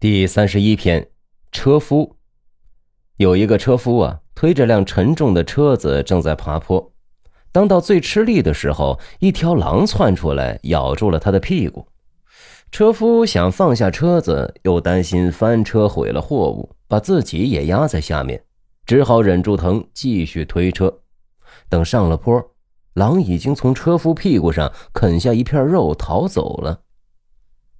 第三十一篇，车夫。有一个车夫啊，推着辆沉重的车子正在爬坡。当到最吃力的时候，一条狼窜出来，咬住了他的屁股。车夫想放下车子，又担心翻车毁了货物，把自己也压在下面，只好忍住疼，继续推车。等上了坡，狼已经从车夫屁股上啃下一片肉，逃走了。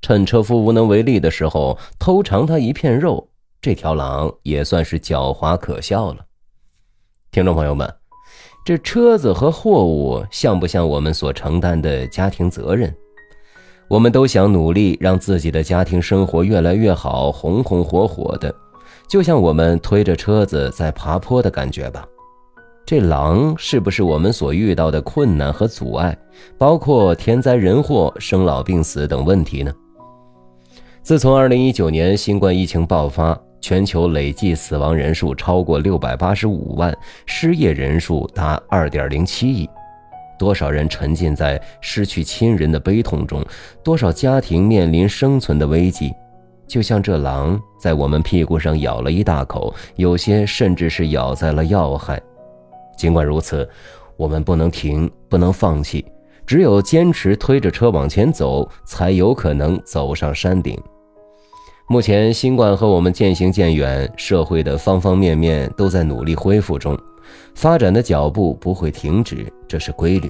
趁车夫无能为力的时候偷尝他一片肉，这条狼也算是狡猾可笑了。听众朋友们，这车子和货物像不像我们所承担的家庭责任？我们都想努力让自己的家庭生活越来越好，红红火火的，就像我们推着车子在爬坡的感觉吧。这狼是不是我们所遇到的困难和阻碍，包括天灾人祸、生老病死等问题呢？自从2019年新冠疫情爆发，全球累计死亡人数超过685万，失业人数达2.07亿，多少人沉浸在失去亲人的悲痛中，多少家庭面临生存的危机。就像这狼在我们屁股上咬了一大口，有些甚至是咬在了要害。尽管如此，我们不能停，不能放弃。只有坚持推着车往前走，才有可能走上山顶。目前，新冠和我们渐行渐远，社会的方方面面都在努力恢复中，发展的脚步不会停止，这是规律。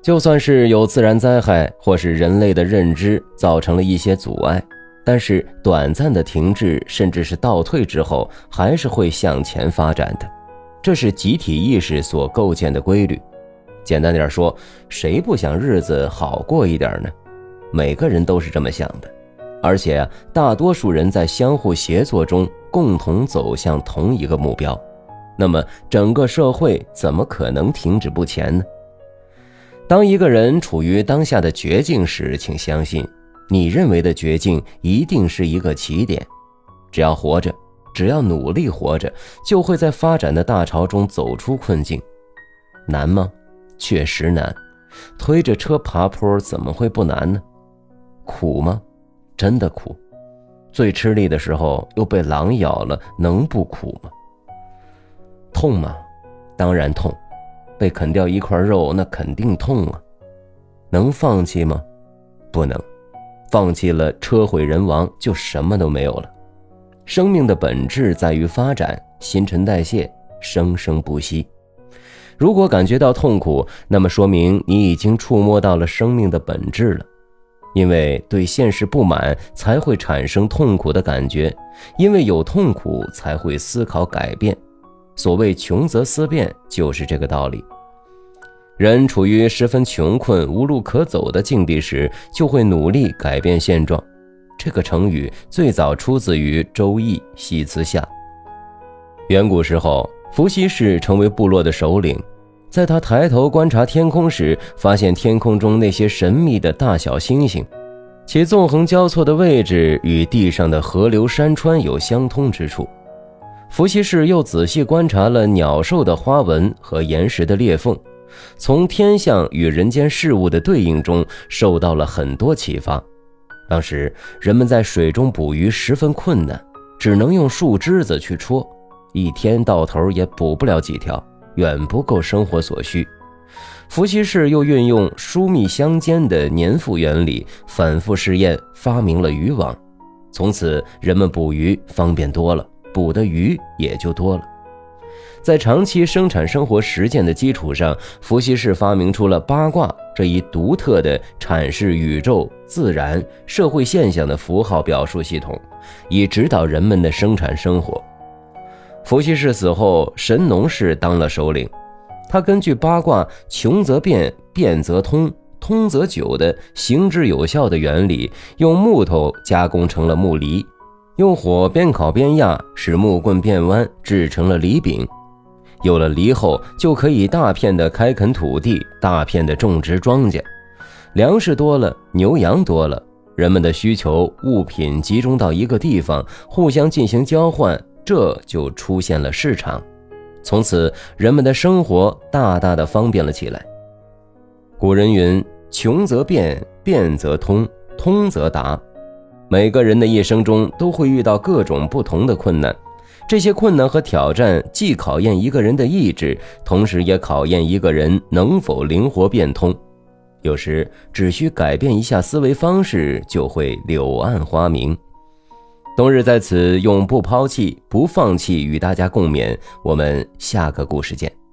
就算是有自然灾害或是人类的认知造成了一些阻碍，但是短暂的停滞甚至是倒退之后，还是会向前发展的，这是集体意识所构建的规律。简单点说，谁不想日子好过一点呢？每个人都是这么想的，而且大多数人在相互协作中共同走向同一个目标。那么，整个社会怎么可能停止不前呢？当一个人处于当下的绝境时，请相信，你认为的绝境一定是一个起点。只要活着，只要努力活着，就会在发展的大潮中走出困境。难吗？确实难，推着车爬坡怎么会不难呢？苦吗？真的苦。最吃力的时候又被狼咬了，能不苦吗？痛吗？当然痛。被啃掉一块肉，那肯定痛啊。能放弃吗？不能。放弃了，车毁人亡，就什么都没有了。生命的本质在于发展，新陈代谢，生生不息。如果感觉到痛苦，那么说明你已经触摸到了生命的本质了。因为对现实不满，才会产生痛苦的感觉；因为有痛苦，才会思考改变。所谓“穷则思变”，就是这个道理。人处于十分穷困、无路可走的境地时，就会努力改变现状。这个成语最早出自于《周易·系辞下》。远古时候。伏羲氏成为部落的首领，在他抬头观察天空时，发现天空中那些神秘的大小星星，其纵横交错的位置与地上的河流山川有相通之处。伏羲氏又仔细观察了鸟兽的花纹和岩石的裂缝，从天象与人间事物的对应中受到了很多启发。当时人们在水中捕鱼十分困难，只能用树枝子去戳。一天到头也捕不了几条，远不够生活所需。伏羲氏又运用疏密相间的粘附原理，反复试验，发明了渔网。从此，人们捕鱼方便多了，捕的鱼也就多了。在长期生产生活实践的基础上，伏羲氏发明出了八卦这一独特的阐释宇宙、自然、社会现象的符号表述系统，以指导人们的生产生活。伏羲氏死后，神农氏当了首领。他根据八卦“穷则变，变则通，通则久”的行之有效的原理，用木头加工成了木犁，用火边烤边压，使木棍变弯，制成了犁柄。有了犁后，就可以大片的开垦土地，大片的种植庄稼。粮食多了，牛羊多了，人们的需求物品集中到一个地方，互相进行交换。这就出现了市场，从此人们的生活大大的方便了起来。古人云：“穷则变，变则通，通则达。”每个人的一生中都会遇到各种不同的困难，这些困难和挑战既考验一个人的意志，同时也考验一个人能否灵活变通。有时只需改变一下思维方式，就会柳暗花明。冬日在此永不抛弃、不放弃与大家共勉。我们下个故事见。